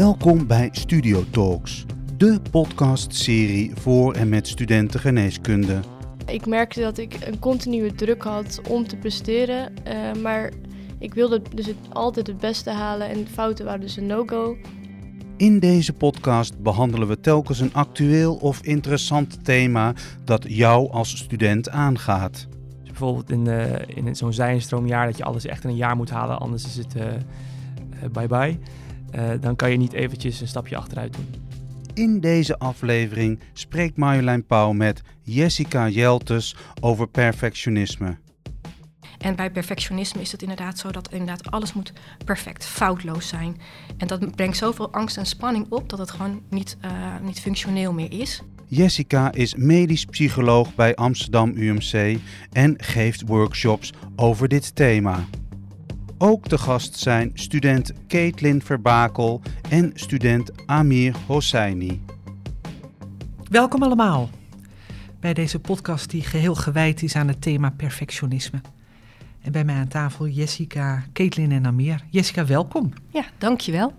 Welkom bij Studio Talks, de podcastserie voor en met studenten geneeskunde. Ik merkte dat ik een continue druk had om te presteren, uh, maar ik wilde dus het, altijd het beste halen en fouten waren dus een no-go. In deze podcast behandelen we telkens een actueel of interessant thema dat jou als student aangaat. Dus bijvoorbeeld in, uh, in zo'n zijnstroomjaar dat je alles echt in een jaar moet halen, anders is het uh, bye. dan kan je niet eventjes een stapje achteruit doen. In deze aflevering spreekt Marjolein Pauw met Jessica Jeltes over perfectionisme. En bij perfectionisme is het inderdaad zo dat inderdaad alles moet perfect, foutloos zijn. En dat brengt zoveel angst en spanning op dat het gewoon niet, uh, niet functioneel meer is. Jessica is medisch psycholoog bij Amsterdam UMC en geeft workshops over dit thema. Ook te gast zijn student Caitlin Verbakel en student Amir Hosseini. Welkom allemaal bij deze podcast die geheel gewijd is aan het thema perfectionisme. En bij mij aan tafel Jessica, Caitlin en Amir. Jessica, welkom. Ja, dankjewel.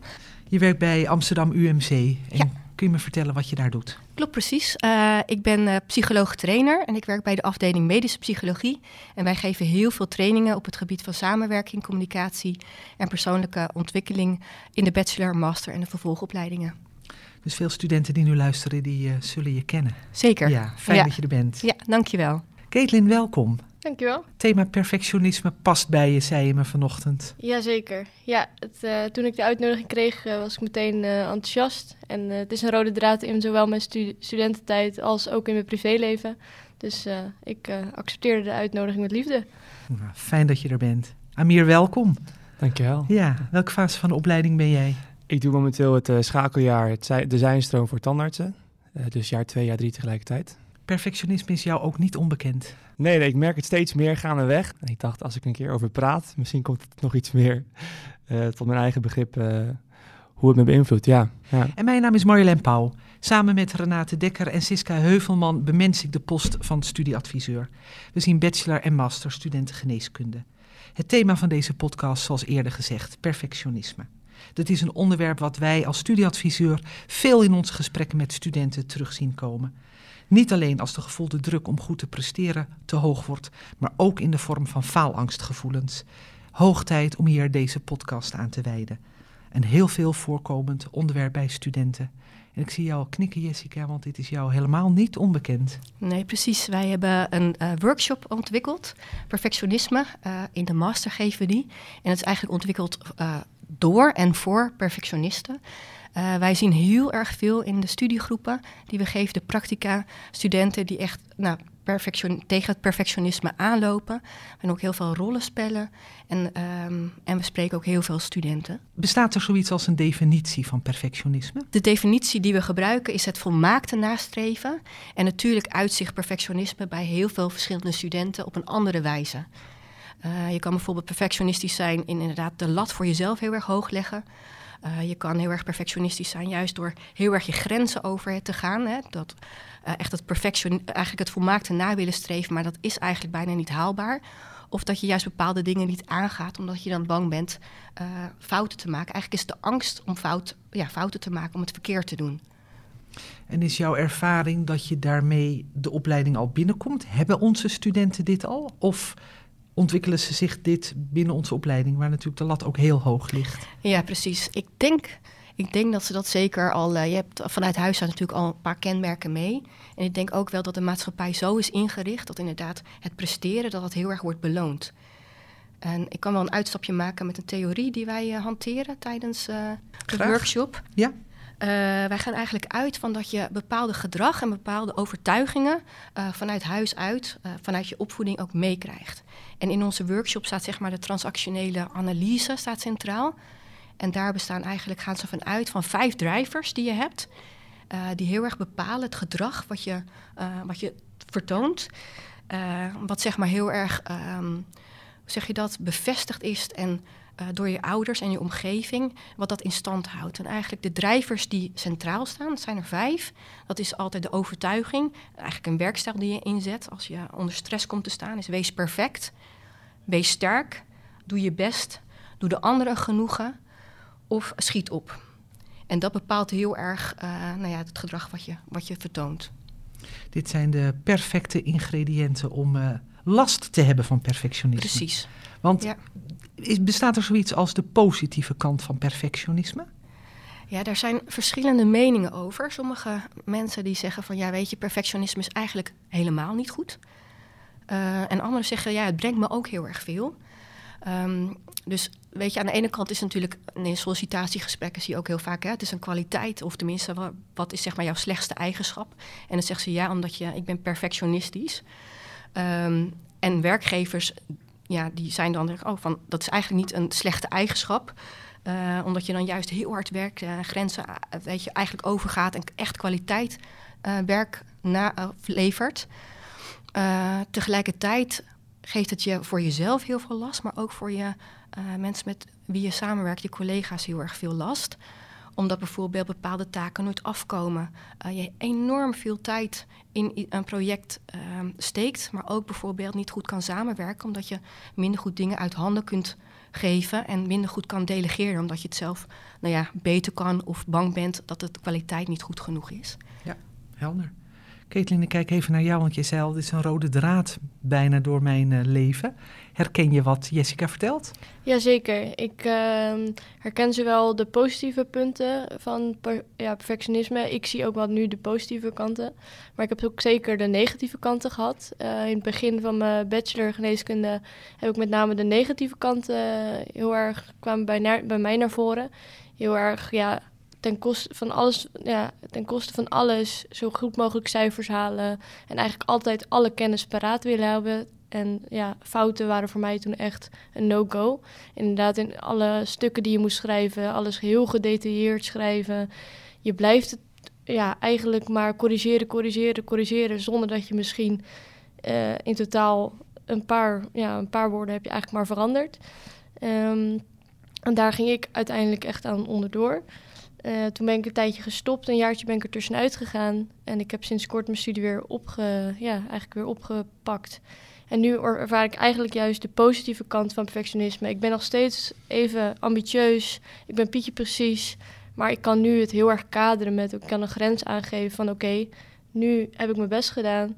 Je werkt bij Amsterdam UMC. En ja. Kun je me vertellen wat je daar doet? Klopt precies. Uh, ik ben uh, psycholoog-trainer en ik werk bij de afdeling medische psychologie. En wij geven heel veel trainingen op het gebied van samenwerking, communicatie en persoonlijke ontwikkeling in de bachelor, master en de vervolgopleidingen. Dus veel studenten die nu luisteren, die uh, zullen je kennen. Zeker. Ja, fijn ja. dat je er bent. Ja, dankjewel. Caitlin, welkom. Dankjewel. Thema perfectionisme past bij je, zei je me vanochtend. Jazeker. Ja, het, uh, toen ik de uitnodiging kreeg, uh, was ik meteen uh, enthousiast. En het is een rode draad in zowel mijn stu studententijd als ook in mijn privéleven. Dus ik accepteerde de uitnodiging met liefde. Nou, fijn dat je er bent. Amir, welkom. Dankjewel. Ja, welke fase van de opleiding ben jij? Ik doe momenteel het schakeljaar, het de zijnstroom voor tandartsen. dus jaar twee, jaar drie tegelijkertijd. Perfectionisme is jou ook niet onbekend. Nee, nee, ik merk het steeds meer gaandeweg. En ik dacht, als ik een keer over praat, misschien komt het nog iets meer uh, tot mijn eigen begrip uh, hoe het me beïnvloedt. Ja, ja. En mijn naam is Marjolein Pauw. Samen met Renate Dekker en Siska Heuvelman bemens ik de post van studieadviseur. We zien bachelor en master studenten geneeskunde. Het thema van deze podcast, zoals eerder gezegd, perfectionisme. Dat is een onderwerp wat wij als studieadviseur veel in onze gesprekken met studenten terugzien komen. Niet alleen als de gevoelde druk om goed te presteren te hoog wordt, maar ook in de vorm van faalangstgevoelens. Hoog tijd om hier deze podcast aan te wijden. Een heel veel voorkomend onderwerp bij studenten. En ik zie jou knikken, Jessica, want dit is jou helemaal niet onbekend. Nee, precies. Wij hebben een uh, workshop ontwikkeld, perfectionisme. Uh, in de master geven we die. En het is eigenlijk ontwikkeld uh, door en voor perfectionisten. Uh, wij zien heel erg veel in de studiegroepen die we geven, de practica, studenten die echt nou, tegen het perfectionisme aanlopen. En ook heel veel rollen spellen. En, um, en we spreken ook heel veel studenten. Bestaat er zoiets als een definitie van perfectionisme? De definitie die we gebruiken is het volmaakte nastreven. En natuurlijk uitzicht perfectionisme bij heel veel verschillende studenten op een andere wijze. Uh, je kan bijvoorbeeld perfectionistisch zijn in inderdaad de lat voor jezelf heel erg hoog leggen. Uh, je kan heel erg perfectionistisch zijn, juist door heel erg je grenzen over te gaan. Hè? Dat, uh, echt het perfection, eigenlijk het volmaakte na willen streven, maar dat is eigenlijk bijna niet haalbaar. Of dat je juist bepaalde dingen niet aangaat, omdat je dan bang bent uh, fouten te maken. Eigenlijk is de angst om fout, ja, fouten te maken, om het verkeerd te doen. En is jouw ervaring dat je daarmee de opleiding al binnenkomt? Hebben onze studenten dit al? Of ontwikkelen ze zich dit binnen onze opleiding, waar natuurlijk de lat ook heel hoog ligt. Ja, precies. Ik denk, ik denk dat ze dat zeker al. Uh, je hebt vanuit huis natuurlijk al een paar kenmerken mee. En ik denk ook wel dat de maatschappij zo is ingericht dat inderdaad het presteren dat dat heel erg wordt beloond. En ik kan wel een uitstapje maken met een theorie die wij uh, hanteren tijdens uh, de Graag. workshop. Ja. Uh, wij gaan eigenlijk uit van dat je bepaalde gedrag en bepaalde overtuigingen uh, vanuit huis uit, uh, vanuit je opvoeding ook meekrijgt. En in onze workshop staat zeg maar de transactionele analyse staat centraal. En daar bestaan eigenlijk, gaan ze vanuit van vijf drivers die je hebt, die heel erg bepalen het gedrag wat je, wat je vertoont. wat zeg maar heel erg, um, zeg je dat, bevestigd is en uh, door je ouders en je omgeving, wat dat in stand houdt. En eigenlijk de drijvers die centraal staan, dat zijn er vijf. Dat is altijd de overtuiging, eigenlijk een werkstijl die je inzet als je onder stress komt te staan, is wees perfect, wees sterk, doe je best, doe de anderen genoegen of schiet op. En dat bepaalt heel erg uh, nou ja, het gedrag wat je, wat je vertoont. Dit zijn de perfecte ingrediënten om uh, last te hebben van perfectionisme. Precies. Want ja. Is, bestaat er zoiets als de positieve kant van perfectionisme? Ja, daar zijn verschillende meningen over. Sommige mensen die zeggen van ja, weet je, perfectionisme is eigenlijk helemaal niet goed. Uh, en anderen zeggen ja, het brengt me ook heel erg veel. Um, dus weet je, aan de ene kant is natuurlijk in sollicitatiegesprekken zie je ook heel vaak, hè, het is een kwaliteit, of tenminste, wat, wat is zeg maar jouw slechtste eigenschap? En dan zeggen ze ja, omdat je, ik ben perfectionistisch. Um, en werkgevers, ja, die zijn dan, oh, van, dat is eigenlijk niet een slechte eigenschap. Uh, omdat je dan juist heel hard werkt, uh, grenzen, weet je, eigenlijk overgaat en echt kwaliteit werk na, levert. tegelijkertijd geeft het je voor jezelf heel veel last, maar ook voor je mensen met wie je samenwerkt, je collega's, heel erg veel last omdat bijvoorbeeld bepaalde taken nooit afkomen. Uh, je enorm veel tijd in een project uh, steekt, maar ook bijvoorbeeld niet goed kan samenwerken, omdat je minder goed dingen uit handen kunt geven en minder goed kan delegeren, omdat je het zelf nou ja, beter kan of bang bent dat de kwaliteit niet goed genoeg is. Ja, helder. Caitlin, ik kijk even naar jou, want je zei al, dit is een rode draad bijna door mijn uh, leven. Herken je wat Jessica vertelt? Jazeker. Ik uh, herken zowel de positieve punten van ja, perfectionisme. Ik zie ook wel nu de positieve kanten. Maar ik heb ook zeker de negatieve kanten gehad. Uh, in het begin van mijn bachelor geneeskunde heb ik met name de negatieve kanten heel erg kwamen bij, naar, bij mij naar voren. Heel erg, ja, ten koste van alles, ja, ten koste van alles zo goed mogelijk cijfers halen. En eigenlijk altijd alle kennis paraat willen hebben. En ja, fouten waren voor mij toen echt een no-go. Inderdaad, in alle stukken die je moest schrijven, alles heel gedetailleerd schrijven. Je blijft het ja, eigenlijk maar corrigeren, corrigeren, corrigeren. Zonder dat je misschien uh, in totaal een paar, ja, een paar woorden heb je eigenlijk maar veranderd. Um, en daar ging ik uiteindelijk echt aan onderdoor. Uh, toen ben ik een tijdje gestopt, een jaartje ben ik er tussenuit gegaan. En ik heb sinds kort mijn studie weer, opge, ja, eigenlijk weer opgepakt. En nu ervaar ik eigenlijk juist de positieve kant van perfectionisme. Ik ben nog steeds even ambitieus, ik ben Pietje precies. Maar ik kan nu het heel erg kaderen met, ik kan een grens aangeven van oké, nu heb ik mijn best gedaan.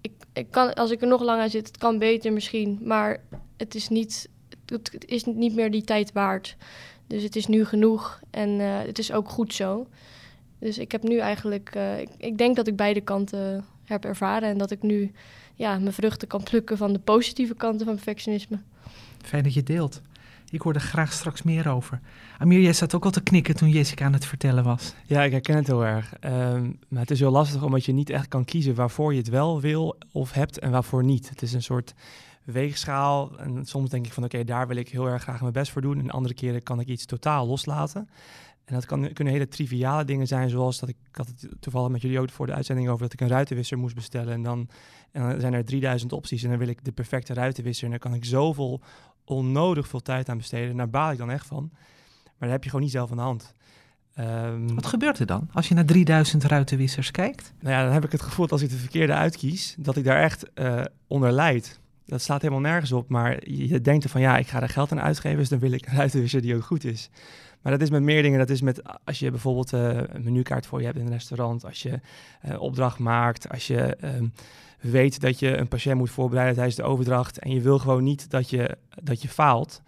Ik, ik kan, als ik er nog lang aan zit, het kan beter misschien, maar het is niet, het is niet meer die tijd waard. Dus het is nu genoeg en uh, het is ook goed zo. Dus ik heb nu eigenlijk, uh, ik, ik, denk dat ik beide kanten heb ervaren en dat ik nu ja, mijn vruchten kan plukken van de positieve kanten van perfectionisme. Fijn dat je deelt. Ik hoor er graag straks meer over. Amir, jij zat ook al te knikken toen Jessica aan het vertellen was. Ja, ik herken het heel erg. Um, maar het is heel lastig omdat je niet echt kan kiezen waarvoor je het wel wil of hebt en waarvoor niet. Het is een soort weegschaal. En soms denk ik van oké, daar wil ik heel erg graag mijn best voor doen. En andere keren kan ik iets totaal loslaten. En dat kan, kunnen hele triviale dingen zijn, zoals dat ik, ik had het toevallig met jullie ook voor de uitzending over dat ik een ruitenwisser moest bestellen. En dan, en dan zijn er 3000 opties en dan wil ik de perfecte ruitenwisser. En daar kan ik zoveel onnodig veel tijd aan besteden. daar baal ik dan echt van. Maar daar heb je gewoon niet zelf aan de hand. Um, Wat gebeurt er dan als je naar 3000 ruitenwissers kijkt? Nou ja, dan heb ik het gevoel dat als ik de verkeerde uitkies, dat ik daar echt uh, onder lijd dat staat helemaal nergens op. Maar je denkt er van ja, ik ga er geld aan uitgeven, dus dan wil ik een ruitenwisser die ook goed is. Maar dat is met meer dingen. Dat is met als je bijvoorbeeld uh, een menukaart voor je hebt in een restaurant, als je uh, opdracht maakt, als je um, weet dat je een patiënt moet voorbereiden tijdens de overdracht en je wil gewoon niet dat je, dat je faalt,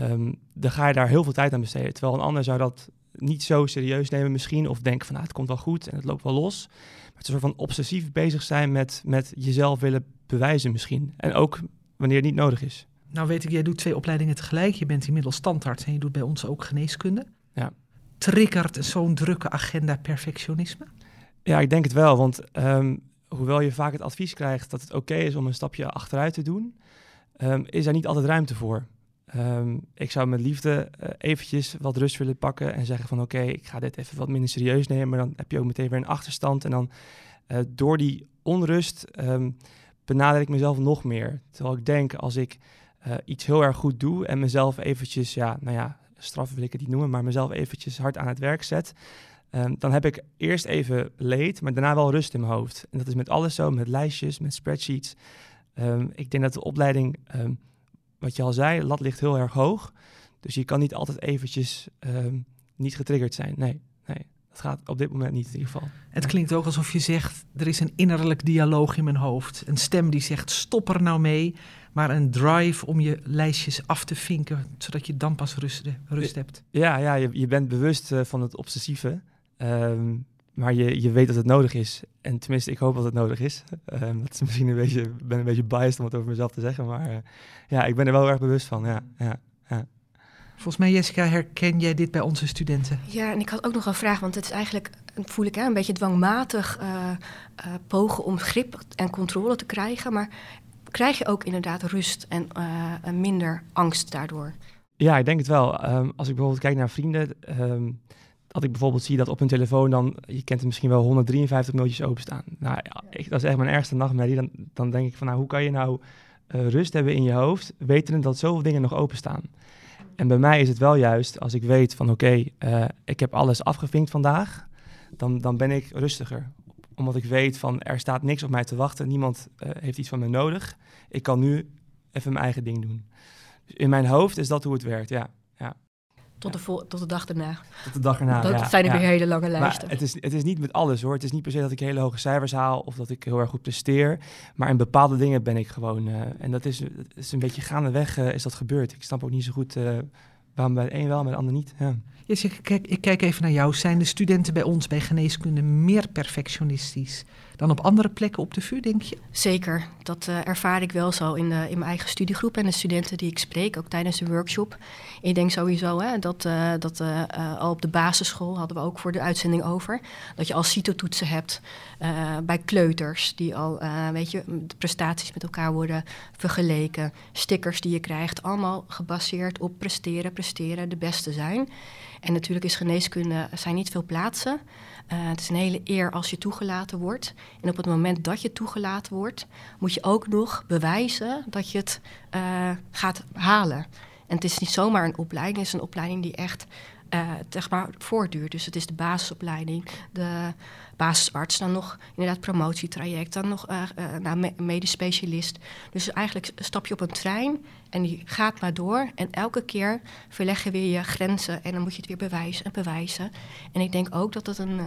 um, dan ga je daar heel veel tijd aan besteden. Terwijl een ander zou dat niet zo serieus nemen misschien, of denken van nou, het komt wel goed en het loopt wel los. Maar het is een soort van obsessief bezig zijn met, met jezelf willen bewijzen misschien. En ook wanneer het niet nodig is. Nou weet ik, jij doet twee opleidingen tegelijk. Je bent inmiddels standaard en je doet bij ons ook geneeskunde. Ja. Triggert zo'n drukke agenda perfectionisme? Ja, ik denk het wel. Want um, hoewel je vaak het advies krijgt dat het oké is om een stapje achteruit te doen, um, is er niet altijd ruimte voor. Um, ik zou met liefde uh, eventjes wat rust willen pakken en zeggen van oké, okay, ik ga dit even wat minder serieus nemen. Maar dan heb je ook meteen weer een achterstand. En dan uh, door die onrust benader ik mezelf nog meer. Terwijl ik denk, als ik uh, iets heel erg goed doe en mezelf eventjes, ja, nou ja, straf wil ik het niet noemen, maar mezelf eventjes hard aan het werk zet, um, dan heb ik eerst even leed, maar daarna wel rust in mijn hoofd. En dat is met alles zo, met lijstjes, met spreadsheets. Um, ik denk dat de opleiding, um, wat je al zei, lat ligt heel erg hoog. Dus je kan niet altijd eventjes niet getriggerd zijn. Nee. Dat gaat op dit moment niet in ieder geval. Het klinkt ook alsof je zegt, er is een innerlijk dialoog in mijn hoofd. Een stem die zegt, stop er nou mee. Maar een drive om je lijstjes af te vinken, zodat je dan pas rust, rust hebt. Ja, ja je, je bent bewust uh, van het obsessieve. Um, maar je, je weet dat het nodig is. En tenminste, ik hoop dat het nodig is. Um, dat is misschien een beetje, ben een beetje biased om het over mezelf te zeggen. Maar uh, ja, ik ben er wel erg bewust van. Ja, ja, ja. Volgens mij, Jessica, herken jij dit bij onze studenten? Ja, en ik had ook nog een vraag, want het is eigenlijk, voel ik, hè, een beetje dwangmatig uh, uh, pogen om grip en controle te krijgen. Maar krijg je ook inderdaad rust en uh, minder angst daardoor? Ja, ik denk het wel. Um, als ik bijvoorbeeld kijk naar vrienden, um, dat ik bijvoorbeeld zie dat op hun telefoon dan, je kent het misschien wel, 153 mailtjes openstaan. Nou, ja, ik, dat is echt mijn ergste nachtmerrie. Dan, dan denk ik van, nou, hoe kan je nou uh, rust hebben in je hoofd, wetende dat zoveel dingen nog openstaan? En bij mij is het wel juist, als ik weet van, oké, uh, ik heb alles afgevinkt vandaag, dan, dan ben ik rustiger. Omdat ik weet van, er staat niks op mij te wachten, niemand uh, heeft iets van me nodig. Ik kan nu even mijn eigen ding doen. Dus in mijn hoofd is dat hoe het werkt, ja. Tot de, vol, tot de dag erna. Tot de dag erna, Dat ja, zijn er ja. weer hele lange lijsten. Maar het is, het is niet met alles hoor. Het is niet per se dat ik hele hoge cijfers haal of dat ik heel erg goed presteer. Maar in bepaalde dingen ben ik gewoon. Uh, en dat is, dat is een beetje gaandeweg uh, is dat gebeurd. Ik snap ook niet zo goed uh, waarom bij de een wel, bij de ander niet. Ja. Yes, ik, kijk, ik kijk even naar jou. Zijn de studenten bij ons bij geneeskunde meer perfectionistisch dan op andere plekken op de VU, denk je? Zeker, dat uh, ervaar ik wel zo in, de, in mijn eigen studiegroep en de studenten die ik spreek, ook tijdens de workshop. Ik denk sowieso hè, dat, uh, dat uh, al op de basisschool hadden we ook voor de uitzending over, dat je al CITO-toetsen hebt bij kleuters, die al, weet je, de prestaties met elkaar worden vergeleken, stickers die je krijgt, allemaal gebaseerd op presteren, presteren, de beste zijn. En natuurlijk is geneeskunde, zijn niet veel plaatsen. Uh, het is een hele eer als je toegelaten wordt. En op het moment dat je toegelaten wordt, moet je ook nog bewijzen dat je het uh, gaat halen. En het is niet zomaar een opleiding, het is een opleiding die echt zeg maar, voortduurt. Dus het is de basisopleiding, de basisarts, dan nog inderdaad promotietraject, dan nog uh, me medisch specialist. Dus eigenlijk stap je op een trein en die gaat maar door. En elke keer verleg je weer je grenzen en dan moet je het weer bewijzen en bewijzen. En ik denk ook dat het een,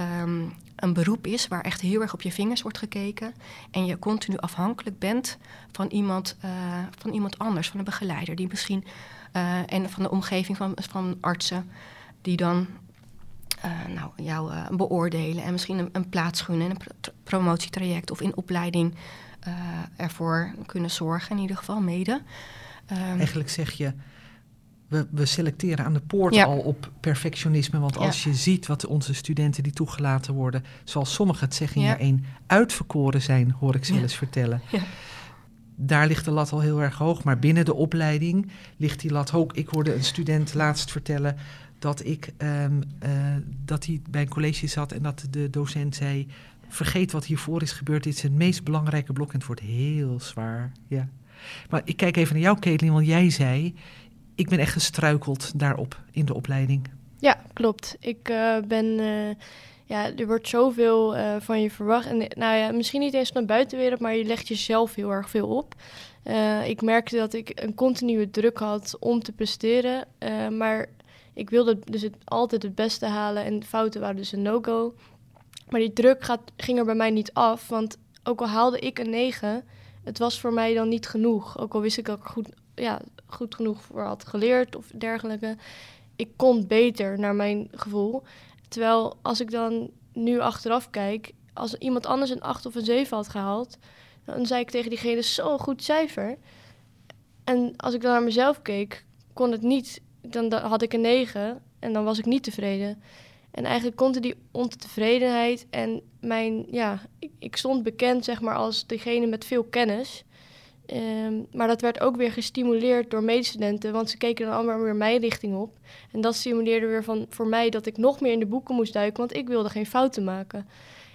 um, een beroep is waar echt heel erg op je vingers wordt gekeken. En je continu afhankelijk bent van iemand, van iemand anders, van een begeleider die misschien... Uh, en van de omgeving van, van artsen die dan uh, nou, jou beoordelen en misschien een, een plaats gunnen een pr promotietraject of in opleiding ervoor kunnen zorgen, in ieder geval mede. Um, Eigenlijk zeg je, we, we, selecteren aan de poort ja. al op perfectionisme. Want als ja. je ziet wat onze studenten die toegelaten worden, zoals sommigen het zeggen in ja. jaar één, uitverkoren zijn, hoor ik ze wel eens vertellen daar ligt de lat al heel erg hoog. Maar binnen de opleiding ligt die lat hoog. Ik hoorde een student laatst vertellen dat, ik, um, uh, dat hij bij een college zat en dat de docent zei... vergeet wat hiervoor is gebeurd, dit is het meest belangrijke blok en het wordt heel zwaar. Ja. Maar ik kijk even naar jou, Caitlin, want jij zei... ik ben echt gestruikeld daarop in de opleiding. Ja, klopt. Ik uh, ben... Uh ja, er wordt zoveel uh, van je verwacht. En nou ja, misschien niet eens van de buitenwereld, maar je legt jezelf heel erg veel op. Ik merkte dat ik een continue druk had om te presteren. Maar ik wilde dus het, altijd het beste halen en fouten waren dus een no-go. Maar die druk gaat, ging er bij mij niet af, want ook al haalde ik een 9, het was voor mij dan niet genoeg. Ook al wist ik dat ik goed, ja, goed genoeg voor had geleerd of dergelijke. Ik kon beter, naar mijn gevoel. Terwijl als ik dan nu achteraf kijk, als iemand anders een 8 of een 7 had gehaald, dan zei ik tegen diegene zo'n goed cijfer. En als ik dan naar mezelf keek, kon het niet. Dan had ik een 9 en dan was ik niet tevreden. En eigenlijk kon die ontevredenheid en mijn, ja, ik, ik stond bekend zeg maar als degene met veel kennis. Um, maar dat werd ook weer gestimuleerd door medestudenten, want ze keken dan allemaal weer mijn richting op. En dat stimuleerde weer van, voor mij dat ik nog meer in de boeken moest duiken, want ik wilde geen fouten maken.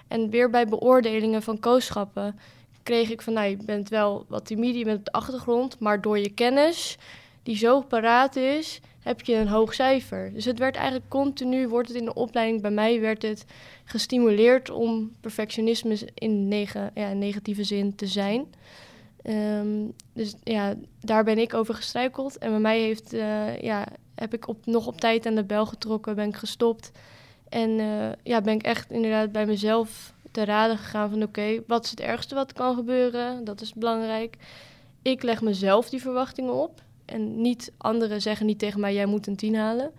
En weer bij beoordelingen van kooschappen kreeg ik van, nou, je bent wel wat timide, je bent op de achtergrond, maar door je kennis, die zo paraat is, heb je een hoog cijfer. Dus het werd eigenlijk continu, wordt het in de opleiding bij mij, werd het gestimuleerd om perfectionisme in, neg ja, in negatieve zin te zijn. Um, dus ja, daar ben ik over gestruikeld. En bij mij heeft uh, ja, heb ik op, nog op tijd aan de bel getrokken, ben ik gestopt. En ja, ben ik echt inderdaad bij mezelf te raden gegaan van oké, wat is het ergste wat kan gebeuren? Dat is belangrijk. Ik leg mezelf die verwachtingen op. En niet anderen zeggen niet tegen mij, jij moet een tien halen.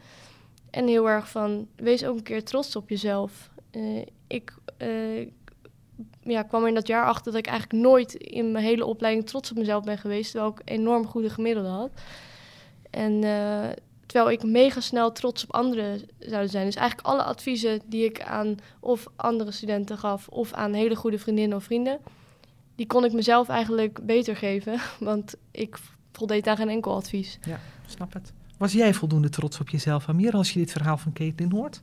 En heel erg van, wees ook een keer trots op jezelf. Uh, ik ja, kwam er in dat jaar achter dat ik eigenlijk nooit in mijn hele opleiding trots op mezelf ben geweest. Terwijl ik enorm goede gemiddelde had. En uh, terwijl ik mega snel trots op anderen zou zijn. Dus eigenlijk alle adviezen die ik aan of andere studenten gaf... of aan hele goede vriendinnen of vrienden... die kon ik mezelf eigenlijk beter geven. Want ik voldeed aan geen enkel advies. Ja, snap het. Was jij voldoende trots op jezelf, Amir, als je dit verhaal van Caitlin hoort?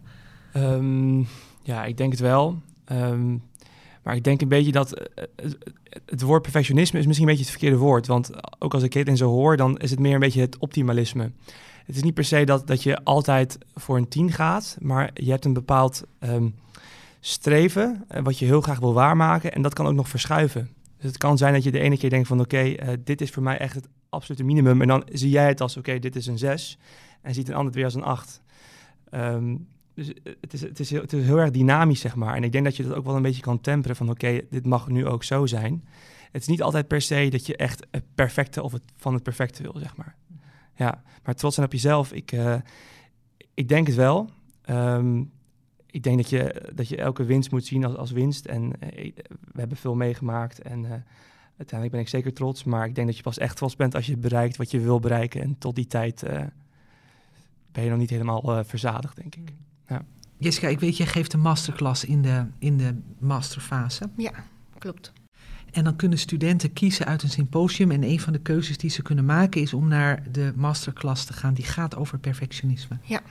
Um, ja, ik denk het wel. Um, maar ik denk een beetje dat uh, het woord perfectionisme is misschien een beetje het verkeerde woord. Want ook als ik Caitlin zo hoor, dan is het meer een beetje het optimalisme. Het is niet per se dat, dat je altijd voor een 10 gaat, maar je hebt een bepaald um, streven wat je heel graag wil waarmaken en dat kan ook nog verschuiven. Dus het kan zijn dat je de ene keer denkt van oké, dit is voor mij echt het absolute minimum. En dan zie jij het als oké, dit is een 6. En ziet een ander het weer als een 8. Um, dus het is, het, is heel, het is heel erg dynamisch, zeg maar. En ik denk dat je dat ook wel een beetje kan temperen van oké, dit mag nu ook zo zijn. Het is niet altijd per se dat je echt het perfecte of van het perfecte wil, zeg maar. Ja, maar trots zijn op jezelf, ik, uh, ik denk het wel. Um, ik denk dat je, dat je elke winst moet zien als, als winst. En uh, we hebben veel meegemaakt en uiteindelijk ben ik zeker trots. Maar ik denk dat je pas echt trots bent als je bereikt wat je wil bereiken. En tot die tijd ben je nog niet helemaal verzadigd, denk ik. Ja. Jessica, ik weet, je geeft een masterclass in de, in de masterfase. Ja, klopt. En dan kunnen studenten kiezen uit een symposium. En een van de keuzes die ze kunnen maken is om naar de masterclass te gaan. Die gaat over perfectionisme. Ja.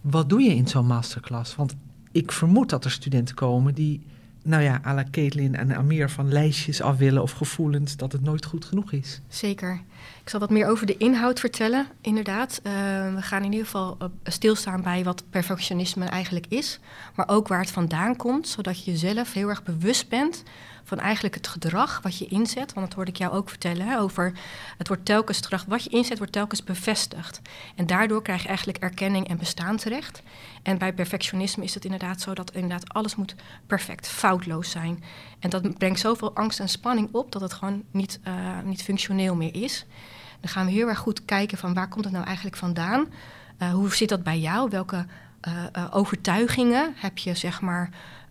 Wat doe je in zo'n masterclass? Want ik vermoed dat er studenten komen die, nou ja, à la Caitlin en Amir van lijstjes af willen of gevoelens dat het nooit goed genoeg is. Zeker. Ik zal wat meer over de inhoud vertellen, inderdaad. Uh, we gaan in ieder geval uh, stilstaan bij wat perfectionisme eigenlijk is, maar ook waar het vandaan komt, zodat je jezelf heel erg bewust bent van eigenlijk het gedrag wat je inzet. Want dat hoorde ik jou ook vertellen over het wordt telkens het gedrag wat je inzet, wordt telkens bevestigd. En daardoor krijg je eigenlijk erkenning en bestaansrecht. En bij perfectionisme is het inderdaad zo dat inderdaad alles moet perfect, foutloos zijn. En dat brengt zoveel angst en spanning op dat het gewoon niet, uh, niet functioneel meer is. Dan gaan we heel erg goed kijken van waar komt het nou eigenlijk vandaan? Uh, hoe zit dat bij jou? Welke uh, overtuigingen heb je zeg maar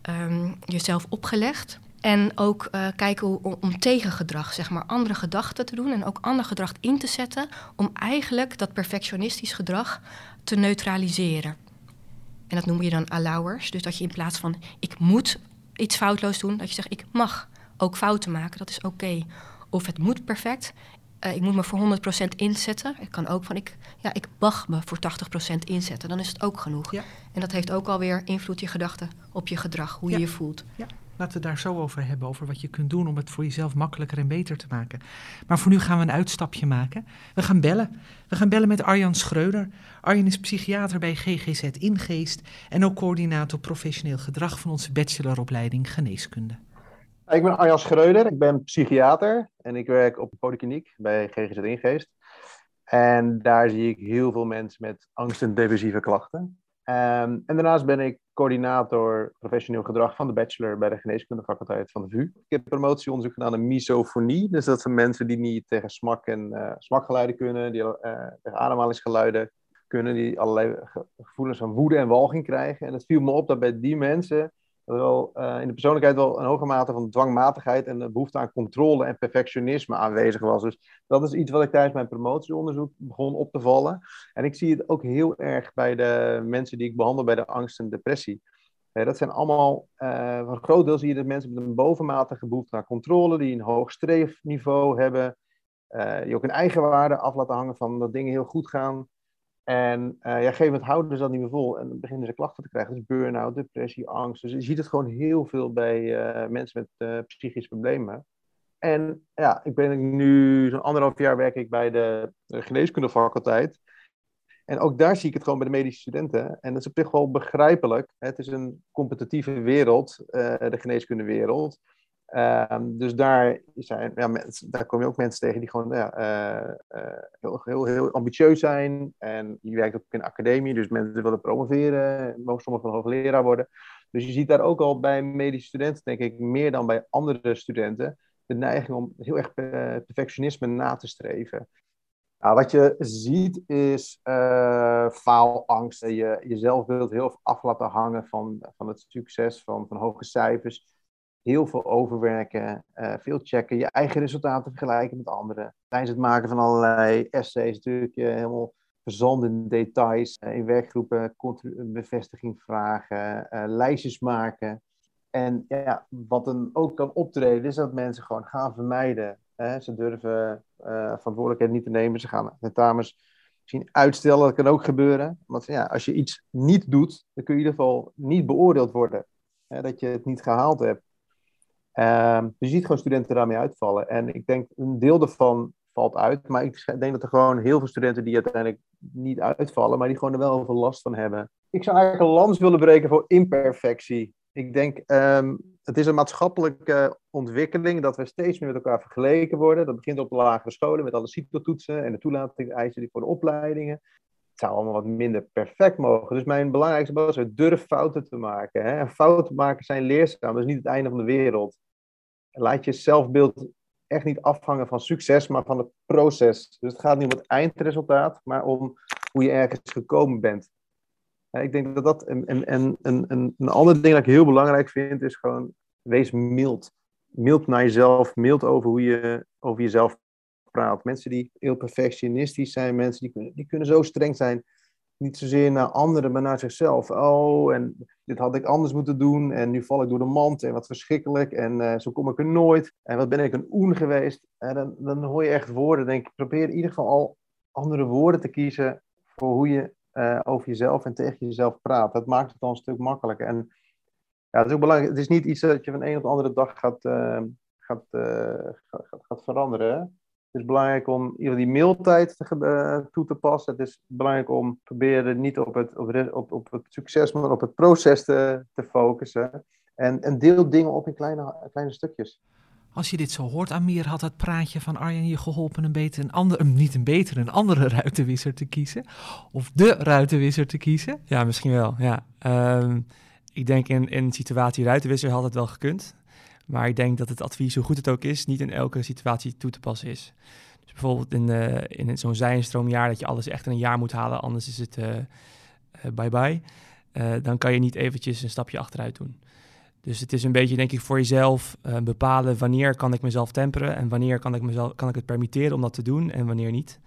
um, jezelf opgelegd? En ook uh, kijken hoe, om, tegengedrag, zeg maar, andere gedachten te doen en ook ander gedrag in te zetten om eigenlijk dat perfectionistisch gedrag te neutraliseren. En dat noem je dan allowers. Dus dat je in plaats van ik moet iets foutloos doen, dat je zegt ik mag ook fouten maken, dat is oké. Okay. Of het moet perfect, uh, ik moet me voor 100% inzetten. Het kan ook van ik, ja, ik mag me voor 80% inzetten, dan is het ook genoeg. Ja. En dat heeft ook alweer invloed je gedachten op je gedrag, hoe ja. je je voelt. Ja. Laten we daar zo over hebben, over wat je kunt doen om het voor jezelf makkelijker en beter te maken. Maar voor nu gaan we een uitstapje maken. We gaan bellen. We gaan bellen met Arjan Schreuder. Arjan is psychiater bij GGZ Ingeest en ook coördinator professioneel gedrag van onze bacheloropleiding Geneeskunde. Ik ben Arjan Schreuder, ik ben psychiater en ik werk op de polykliniek bij GGZ Ingeest. En daar zie ik heel veel mensen met angst- en depressieve klachten. Um, en daarnaast ben ik coördinator professioneel gedrag van de bachelor bij de geneeskundefaculteit van de VU. Ik heb promotieonderzoek gedaan in misofonie. Dus dat zijn mensen die niet tegen smak en uh, smakgeluiden kunnen, die uh, tegen ademhalingsgeluiden kunnen, die allerlei ge gevoelens van woede en walging krijgen. En het viel me op dat bij die mensen wel uh, in de persoonlijkheid wel een hoge mate van dwangmatigheid en de behoefte aan controle en perfectionisme aanwezig was. Dus dat is iets wat ik tijdens mijn promotieonderzoek begon op te vallen. En ik zie het ook heel erg bij de mensen die ik behandel bij de angst en depressie. Uh, dat zijn allemaal, uh, voor een groot deel zie je dat mensen met een bovenmatige behoefte aan controle, die een hoog streefniveau hebben, die ook een eigenwaarde af laten hangen van dat dingen heel goed gaan. En uh, ja, op een gegeven moment houden ze dat niet meer vol en dan beginnen ze klachten te krijgen. Dus burn-out, depressie, angst. Dus je ziet het gewoon heel veel bij uh, mensen met uh, psychische problemen. En ja, ik ben nu zo'n anderhalf jaar werk ik bij de, de geneeskundefaculteit. En ook daar zie ik het gewoon bij de medische studenten. En dat is op zich wel begrijpelijk. Het is een competitieve wereld, de geneeskundewereld. Ehm, dus daar, zijn, ja, daar kom je ook mensen tegen die gewoon ja, heel, heel, heel ambitieus zijn. En je werkt ook in een academie, dus mensen willen promoveren, mogen sommigen van hoogleraar worden. Dus je ziet daar ook al bij medische studenten, denk ik, meer dan bij andere studenten, de neiging om heel erg perfectionisme na te streven. Nou, wat je ziet is uh, faalangst. Je, jezelf wilt heel af laten hangen van, van het succes, van, van hoge cijfers. Heel veel overwerken, uh, veel checken, je eigen resultaten vergelijken met anderen. Tijdens het maken van allerlei essays natuurlijk je helemaal verzand in details. Uh, in werkgroepen bevestiging vragen, lijstjes maken. En ja, wat dan ook kan optreden is dat mensen gewoon gaan vermijden Hè, ze durven verantwoordelijkheid niet te nemen. Ze gaan tentamens misschien uitstellen. Dat kan ook gebeuren. Want ja, als je iets niet doet, dan kun je in ieder geval niet beoordeeld worden. Dat je het niet gehaald hebt. Um, dus je ziet gewoon studenten daarmee uitvallen. En ik denk, een deel daarvan valt uit. Maar ik denk dat er gewoon heel veel studenten die uiteindelijk niet uitvallen, maar die gewoon er wel veel last van hebben. Ik zou eigenlijk een lans willen breken voor imperfectie. Ik denk, um, het is een maatschappelijke ontwikkeling dat we steeds meer met elkaar vergeleken worden. Dat begint op de lagere scholen met alle CITO-toetsen en de toelatingseisen voor de opleidingen. Het zou allemaal wat minder perfect mogen. Dus mijn belangrijkste boodschap is: durf fouten te maken. Hè? En fouten maken zijn leerzaam, dat is niet het einde van de wereld. Laat je zelfbeeld echt niet afhangen van succes, maar van het proces. Dus het gaat niet om het eindresultaat, maar om hoe je ergens gekomen bent ik denk dat dat. En, en, en, en, een ander ding dat ik heel belangrijk vind, is gewoon wees mild. Mild naar jezelf, mild over hoe je over jezelf praat. Mensen die heel perfectionistisch zijn, mensen die kunnen, die kunnen zo streng zijn. Niet zozeer naar anderen, maar naar zichzelf. Oh, en dit had ik anders moeten doen. En nu val ik door de mand. En wat verschrikkelijk. En uh, zo kom ik er nooit. En wat ben ik een oen geweest. En dan, dan hoor je echt woorden. Denk ik, probeer in ieder geval al andere woorden te kiezen. Voor hoe je uh, over jezelf en tegen jezelf praat. Dat maakt het dan een stuk makkelijker. En ja, het is ook belangrijk. Het is niet iets dat je van een op de andere dag gaat, gaat, gaat, gaat, veranderen. Het is belangrijk om die mailtijd te, toe te passen. Het is belangrijk om proberen niet op het, op, op, op het succes, maar op het proces te, te focussen. En, en deel dingen op in kleine, kleine stukjes. Als je dit zo hoort, Amir, had het praatje van Arjen je geholpen een beter, een andere, niet een beter, een andere ruitenwisser te kiezen? Of de ruitenwisser te kiezen? Ja, misschien wel, ja. Ehm, ik denk in, in situatie ruitenwisser had het wel gekund. Maar ik denk dat het advies, hoe goed het ook is, niet in elke situatie toe te passen is. Dus bijvoorbeeld in, uh, in zo'n zijnstroomjaar dat je alles echt in een jaar moet halen, anders is het uh, bye-bye. dan kan je niet eventjes een stapje achteruit doen. Dus het is een beetje, denk ik, voor jezelf bepalen wanneer kan ik mezelf temperen en wanneer kan ik, mezelf, kan ik het permitteren om dat te doen en wanneer niet.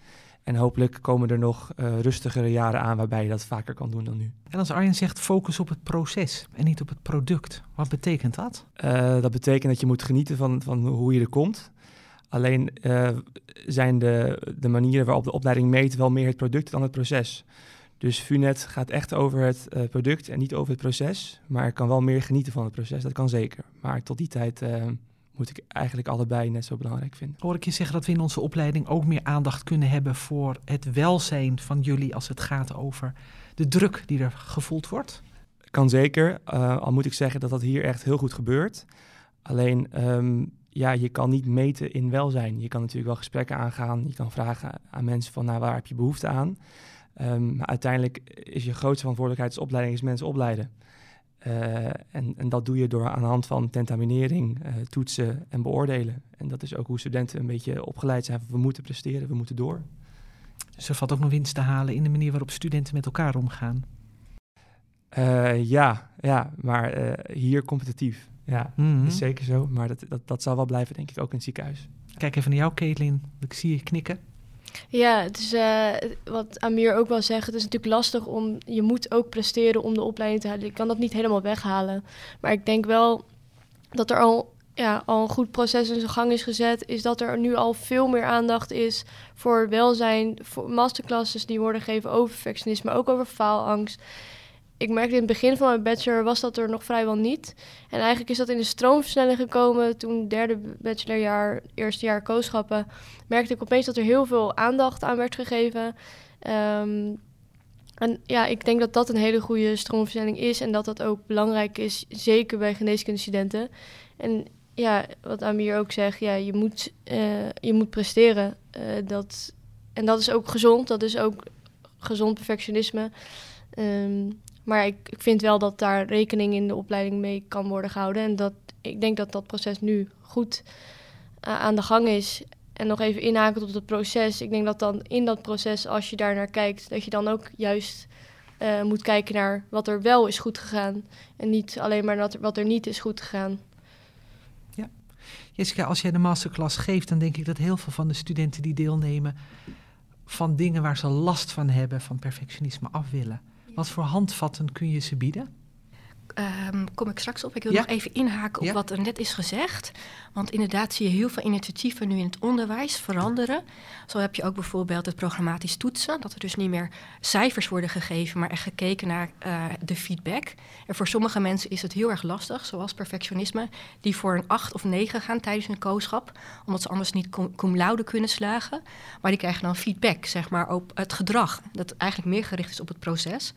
En hopelijk komen er nog uh, rustigere jaren aan waarbij je dat vaker kan doen dan nu. En als Arjen zegt focus op het proces en niet op het product, wat betekent dat? Uh, dat betekent dat je moet genieten van, van hoe je er komt. Alleen zijn de, de manieren waarop de opleiding meet wel meer het product dan het proces. Dus VUNET gaat echt over het product en niet over het proces. Maar kan wel meer genieten van het proces, dat kan zeker. Maar tot die tijd moet ik eigenlijk allebei net zo belangrijk vinden. Hoor ik je zeggen dat we in onze opleiding ook meer aandacht kunnen hebben voor het welzijn van jullie als het gaat over de druk die er gevoeld wordt? Kan zeker, uh, al moet ik zeggen dat dat hier echt heel goed gebeurt. Alleen, um, ja, je kan niet meten in welzijn. Je kan natuurlijk wel gesprekken aangaan. Je kan vragen aan mensen van, nou, waar heb je behoefte aan? Um, maar uiteindelijk is je grootste verantwoordelijkheid als opleiding is mensen opleiden. Uh, en, en, dat doe je door aan de hand van tentaminering, uh, toetsen en beoordelen. En dat is ook hoe studenten een beetje opgeleid zijn. We moeten presteren, we moeten door. Dus er valt ook nog winst te halen in de manier waarop studenten met elkaar omgaan. Uh, ja, ja, maar hier competitief. Ja, mm -hmm. is zeker zo. Maar dat, dat, dat zal wel blijven, denk ik, ook in het ziekenhuis. Kijk even naar jou, Caitlin. Ik zie je knikken. Ja, het is uh, wat Amir ook wel zegt. Het is natuurlijk lastig om. Je moet ook presteren om de opleiding te halen. Je kan dat niet helemaal weghalen. Maar ik denk wel dat er al, ja, al een goed proces in zijn gang is gezet. Is dat er nu al veel meer aandacht is voor welzijn. Voor masterclasses die worden gegeven over perfectionisme, ook over faalangst ik merkte in het begin van mijn bachelor was dat er nog vrijwel niet. En eigenlijk is dat in de stroomversnelling gekomen toen derde bachelorjaar, eerste jaar kooschappen. Merkte ik opeens dat er heel veel aandacht aan werd gegeven. Um, en ja, ik denk dat dat een hele goede stroomversnelling is en dat dat ook belangrijk is, zeker bij geneeskundestudenten. En ja, wat Amir ook zegt, ja, je moet, uh, je moet presteren. Uh, dat, en dat is ook gezond, dat is ook gezond perfectionisme. Um, maar ik, ik vind wel dat daar rekening in de opleiding mee kan worden gehouden. En dat ik denk dat dat proces nu goed uh, aan de gang is. En nog even inhakend op het proces. Ik denk dat dan in dat proces, als je daar naar kijkt, dat je dan ook juist uh, moet kijken naar wat er wel is goed gegaan. En niet alleen maar wat wat er niet is goed gegaan. Ja. Jessica, als jij de masterclass geeft, dan denk ik dat heel veel van de studenten die deelnemen van dingen waar ze last van hebben, van perfectionisme af willen. Wat voor handvatten kun je ze bieden? Um, kom ik straks op. Ik wil ja? nog even inhaken op ja? wat er net is gezegd. Want inderdaad zie je heel veel initiatieven nu in het onderwijs veranderen. Zo heb je ook bijvoorbeeld het programmatisch toetsen. Dat er dus niet meer cijfers worden gegeven, maar echt gekeken naar uh, de feedback. En voor sommige mensen is het heel erg lastig, zoals perfectionisme, die voor een 8 of 9 gaan tijdens een kooschap, omdat ze anders niet cum, cum laude kunnen slagen. Maar die krijgen dan feedback, zeg maar, op het gedrag. Dat eigenlijk meer gericht is op het proces.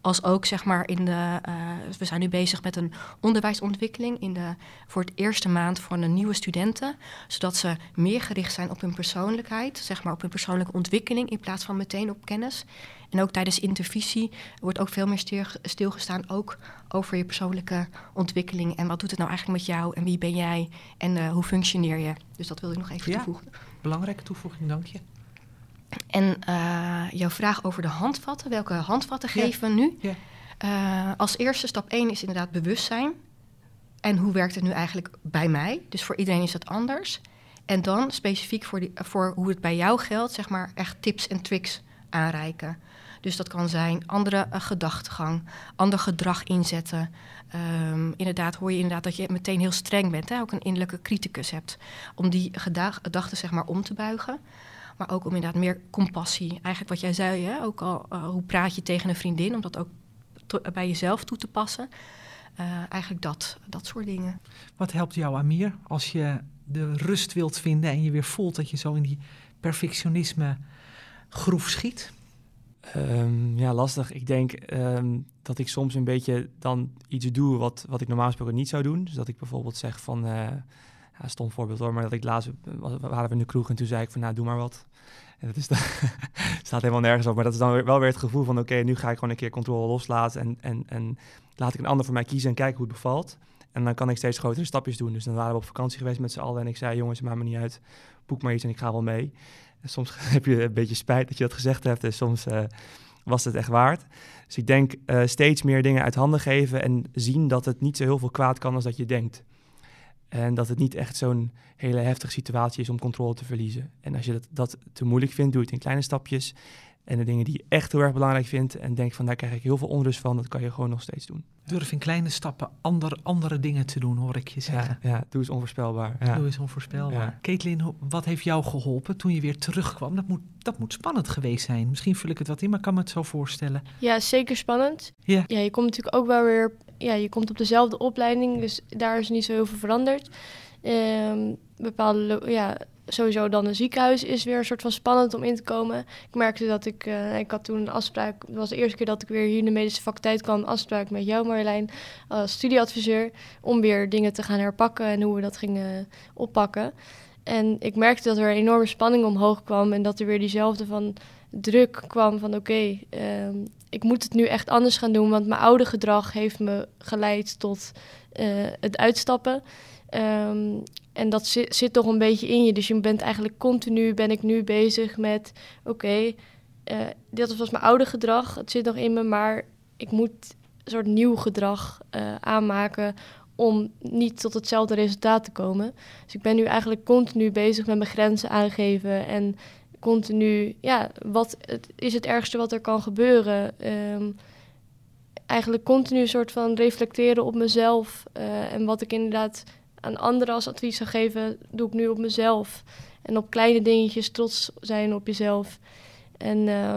Als ook zeg maar in de. Uh, we zijn nu bezig met een onderwijsontwikkeling in de, voor het eerste maand voor de nieuwe studenten. Zodat ze meer gericht zijn op hun persoonlijkheid, zeg maar op hun persoonlijke ontwikkeling in plaats van meteen op kennis. En ook tijdens intervisie wordt ook veel meer stil, stilgestaan, ook over je persoonlijke ontwikkeling. En wat doet het nou eigenlijk met jou en wie ben jij en uh, hoe functioneer je? Dus dat wil ik nog even ja, toevoegen. Belangrijke toevoeging, dank je. En uh, jouw vraag over de handvatten, welke handvatten geven we nu? Ja. Uh, als eerste stap 1 is inderdaad bewustzijn. En hoe werkt het nu eigenlijk bij mij? Dus voor iedereen is dat anders. En dan specifiek voor, die, voor hoe het bij jou geldt, zeg maar echt tips en tricks aanreiken. Dus dat kan zijn andere uh, gedachtegang, ander gedrag inzetten. Um, inderdaad hoor je inderdaad dat je meteen heel streng bent, hè? ook een innerlijke criticus hebt. Om die gedachten zeg maar om te buigen. Maar ook om inderdaad meer compassie. Eigenlijk wat jij zei, hè? ook al uh, hoe praat je tegen een vriendin, om dat ook bij jezelf toe te passen. Uh, eigenlijk dat, dat soort dingen. Wat helpt jou, Amir, als je de rust wilt vinden en je weer voelt dat je zo in die perfectionisme groef schiet? Um, ja, lastig. Ik denk um, dat ik soms een beetje dan iets doe wat, wat ik normaal gesproken niet zou doen. Dus dat ik bijvoorbeeld zeg van, uh, ja, stom voorbeeld hoor, maar dat ik laatst waren we in de kroeg en toen zei ik van, nou, doe maar wat. En dat is dan, staat helemaal nergens op, maar dat is dan wel weer het gevoel van, oké, nu ga ik gewoon een keer controle loslaten en, en, en laat ik een ander voor mij kiezen en kijken hoe het bevalt. En dan kan ik steeds grotere stapjes doen. Dus dan waren we op vakantie geweest met z'n allen en ik zei, jongens, maakt me niet uit, boek maar iets en ik ga wel mee. Soms heb je een beetje spijt dat je dat gezegd hebt en soms uh, was het echt waard. Dus ik denk uh, steeds meer dingen uit handen geven en zien dat het niet zo heel veel kwaad kan als dat je denkt. En dat het niet echt zo'n hele heftige situatie is om controle te verliezen. En als je dat, dat te moeilijk vindt, doe het in kleine stapjes. En de dingen die je echt heel erg belangrijk vindt en denk van daar krijg ik heel veel onrust van, dat kan je gewoon nog steeds doen. Durf in kleine stappen ander, andere dingen te doen, hoor ik je zeggen. Ja, ja doe eens onvoorspelbaar. Ja. Doe eens onvoorspelbaar. Ja. Caitlin, wat heeft jou geholpen toen je weer terugkwam? Dat moet, dat moet spannend geweest zijn. Misschien vul ik het wat in, maar ik kan me het zo voorstellen. Ja, zeker spannend. Ja, ja je komt natuurlijk ook wel weer, ja, je komt op dezelfde opleiding, dus daar is niet zo heel veel veranderd. Um, bepaalde, ja, sowieso dan een ziekenhuis is weer een soort van spannend om in te komen. Ik merkte dat ik, uh, ik had toen een afspraak, het was de eerste keer dat ik weer hier in de medische faculteit kwam, een afspraak met jou Marjolein als studieadviseur, om weer dingen te gaan herpakken en hoe we dat gingen oppakken. En ik merkte dat er een enorme spanning omhoog kwam en dat er weer diezelfde van druk kwam van oké, uh, ik moet het nu echt anders gaan doen, want mijn oude gedrag heeft me geleid tot uh, het uitstappen. Um, en dat zit, toch een beetje in je. Dus je bent eigenlijk continu, ben ik nu bezig met... oké, uh, dit was mijn oude gedrag, het zit nog in me... maar ik moet een soort nieuw gedrag uh, aanmaken... om niet tot hetzelfde resultaat te komen. Dus ik ben nu eigenlijk continu bezig met mijn grenzen aangeven... en continu, ja, wat is het ergste wat er kan gebeuren... Um, eigenlijk continu een soort van reflecteren op mezelf... Uh, en wat ik inderdaad aan anderen als advies zou geven, doe ik nu op mezelf. En op kleine dingetjes trots zijn op jezelf. En uh,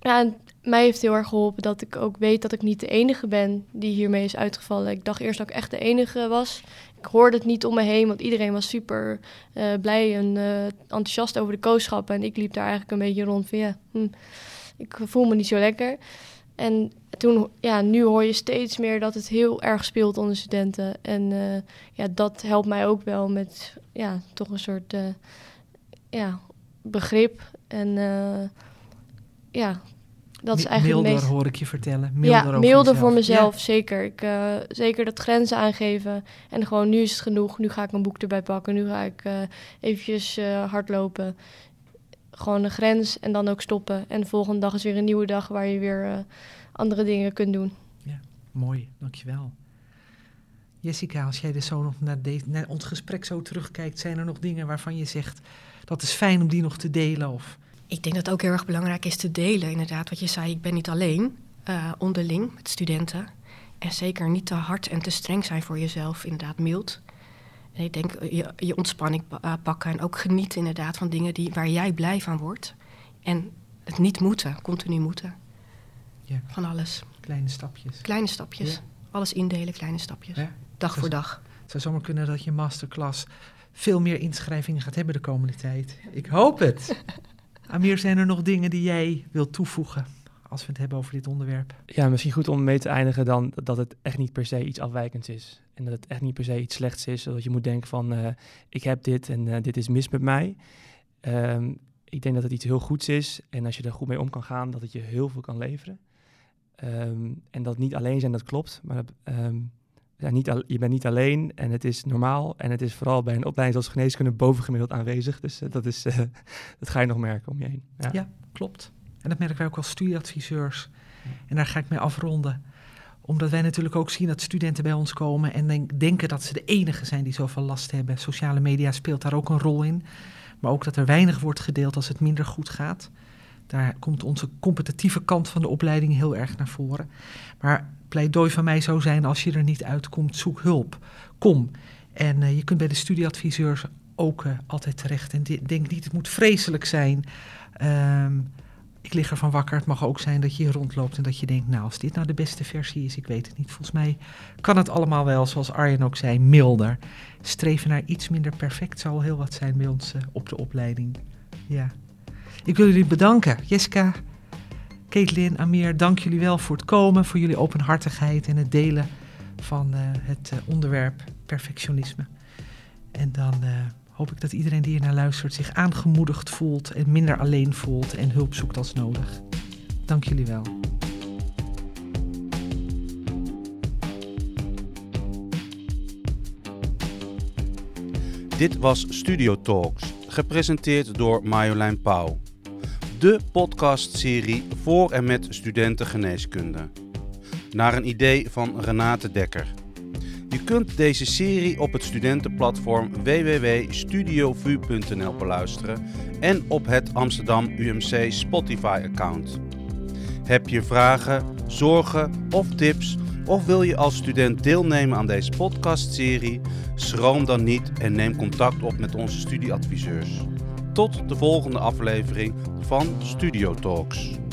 ja, mij heeft heel erg geholpen dat ik ook weet dat ik niet de enige ben die hiermee is uitgevallen. Ik dacht eerst dat ik echt de enige was. Ik hoorde het niet om me heen, want iedereen was super uh, blij en uh, enthousiast over de kooschappen. En ik liep daar eigenlijk een beetje rond van ja, hm, ik voel me niet zo lekker. En toen, ja, nu hoor je steeds meer dat het heel erg speelt onder studenten. En eh, ja, dat helpt mij ook wel met ja, toch een soort ja, begrip. En ja, dat is eigenlijk milder, meest... hoor ik je vertellen. Milder ja, milder voor mezelf, ja. zeker. Ik, uh, zeker dat grenzen aangeven. En gewoon, nu is het genoeg. Nu ga ik een boek erbij pakken. Nu ga ik uh, eventjes uh, hardlopen. Gewoon een grens en dan ook stoppen. En de volgende dag is weer een nieuwe dag waar je weer andere dingen kunt doen. Ja, mooi. Dankjewel. Jessica, als jij dus zo nog naar, de, naar ons gesprek zo terugkijkt... zijn er nog dingen waarvan je zegt... dat is fijn om die nog te delen of... Ik denk dat het ook heel erg belangrijk is te delen, inderdaad. Wat je zei, ik ben niet alleen, uh, onderling met studenten. En zeker niet te hard en te streng zijn voor jezelf, inderdaad mild. En ik denk je, je ontspanning uh, pakken en ook genieten inderdaad van dingen die, waar jij blij van wordt. En het niet moeten, continu moeten. Ja. Van alles. Kleine stapjes. Kleine stapjes. Ja. Alles indelen, kleine stapjes. Ja. Dag voor dag. Het zou zomaar kunnen dat je masterclass veel meer inschrijvingen gaat hebben de komende tijd. Ik hoop het. Amir, zijn er nog dingen die jij wilt toevoegen als we het hebben over dit onderwerp? Ja, misschien goed om mee te eindigen dan dat het echt niet per se iets afwijkends is. En dat het echt niet per se iets slechts is, zodat je moet denken van uh, ik heb dit en uh, dit is mis met mij. Um, ik denk dat het iets heel goeds is en als je er goed mee om kan gaan, dat het je heel veel kan leveren. Um, en dat niet alleen zijn, dat klopt, maar um, ja, niet al, je bent niet alleen en het is normaal. En het is vooral bij een opleiding als geneeskunde bovengemiddeld aanwezig. Dus uh, dat, is, uh, dat ga je nog merken om je heen. Ja. ja, klopt. En dat merken wij ook als studieadviseurs. En daar ga ik mee afronden. Omdat wij natuurlijk ook zien dat studenten bij ons komen en denk, denken dat ze de enige zijn die zoveel last hebben. Sociale media speelt daar ook een rol in. Maar ook dat er weinig wordt gedeeld als het minder goed gaat. Daar komt onze competitieve kant van de opleiding heel erg naar voren. Maar pleidooi van mij zou zijn: als je er niet uitkomt, zoek hulp. Kom. En uh, je kunt bij de studieadviseurs ook uh, altijd terecht. En denk niet, het moet vreselijk zijn. Um, ik lig ervan wakker. Het mag ook zijn dat je hier rondloopt en dat je denkt: nou, als dit nou de beste versie is, ik weet het niet. Volgens mij kan het allemaal wel, zoals Arjen ook zei, milder. Streven naar iets minder perfect zal heel wat zijn bij ons uh, op de opleiding. Ja. Ik wil jullie bedanken. Jessica, Caitlin, Amir, dank jullie wel voor het komen, voor jullie openhartigheid en het delen van uh, het uh, onderwerp perfectionisme. En dan uh, hoop ik dat iedereen die hier naar luistert zich aangemoedigd voelt en minder alleen voelt en hulp zoekt als nodig. Dank jullie wel. Dit was Studio Talks, gepresenteerd door Marjolein Pauw de podcastserie voor en met studenten geneeskunde. Naar een idee van Renate Dekker. Je kunt deze serie op het studentenplatform www.studiovu.nl beluisteren en op het Amsterdam UMC Spotify-account. Heb je vragen, zorgen of tips of wil je als student deelnemen aan deze podcastserie? Schroom dan niet en neem contact op met onze studieadviseurs. Tot de volgende aflevering van Studio Talks.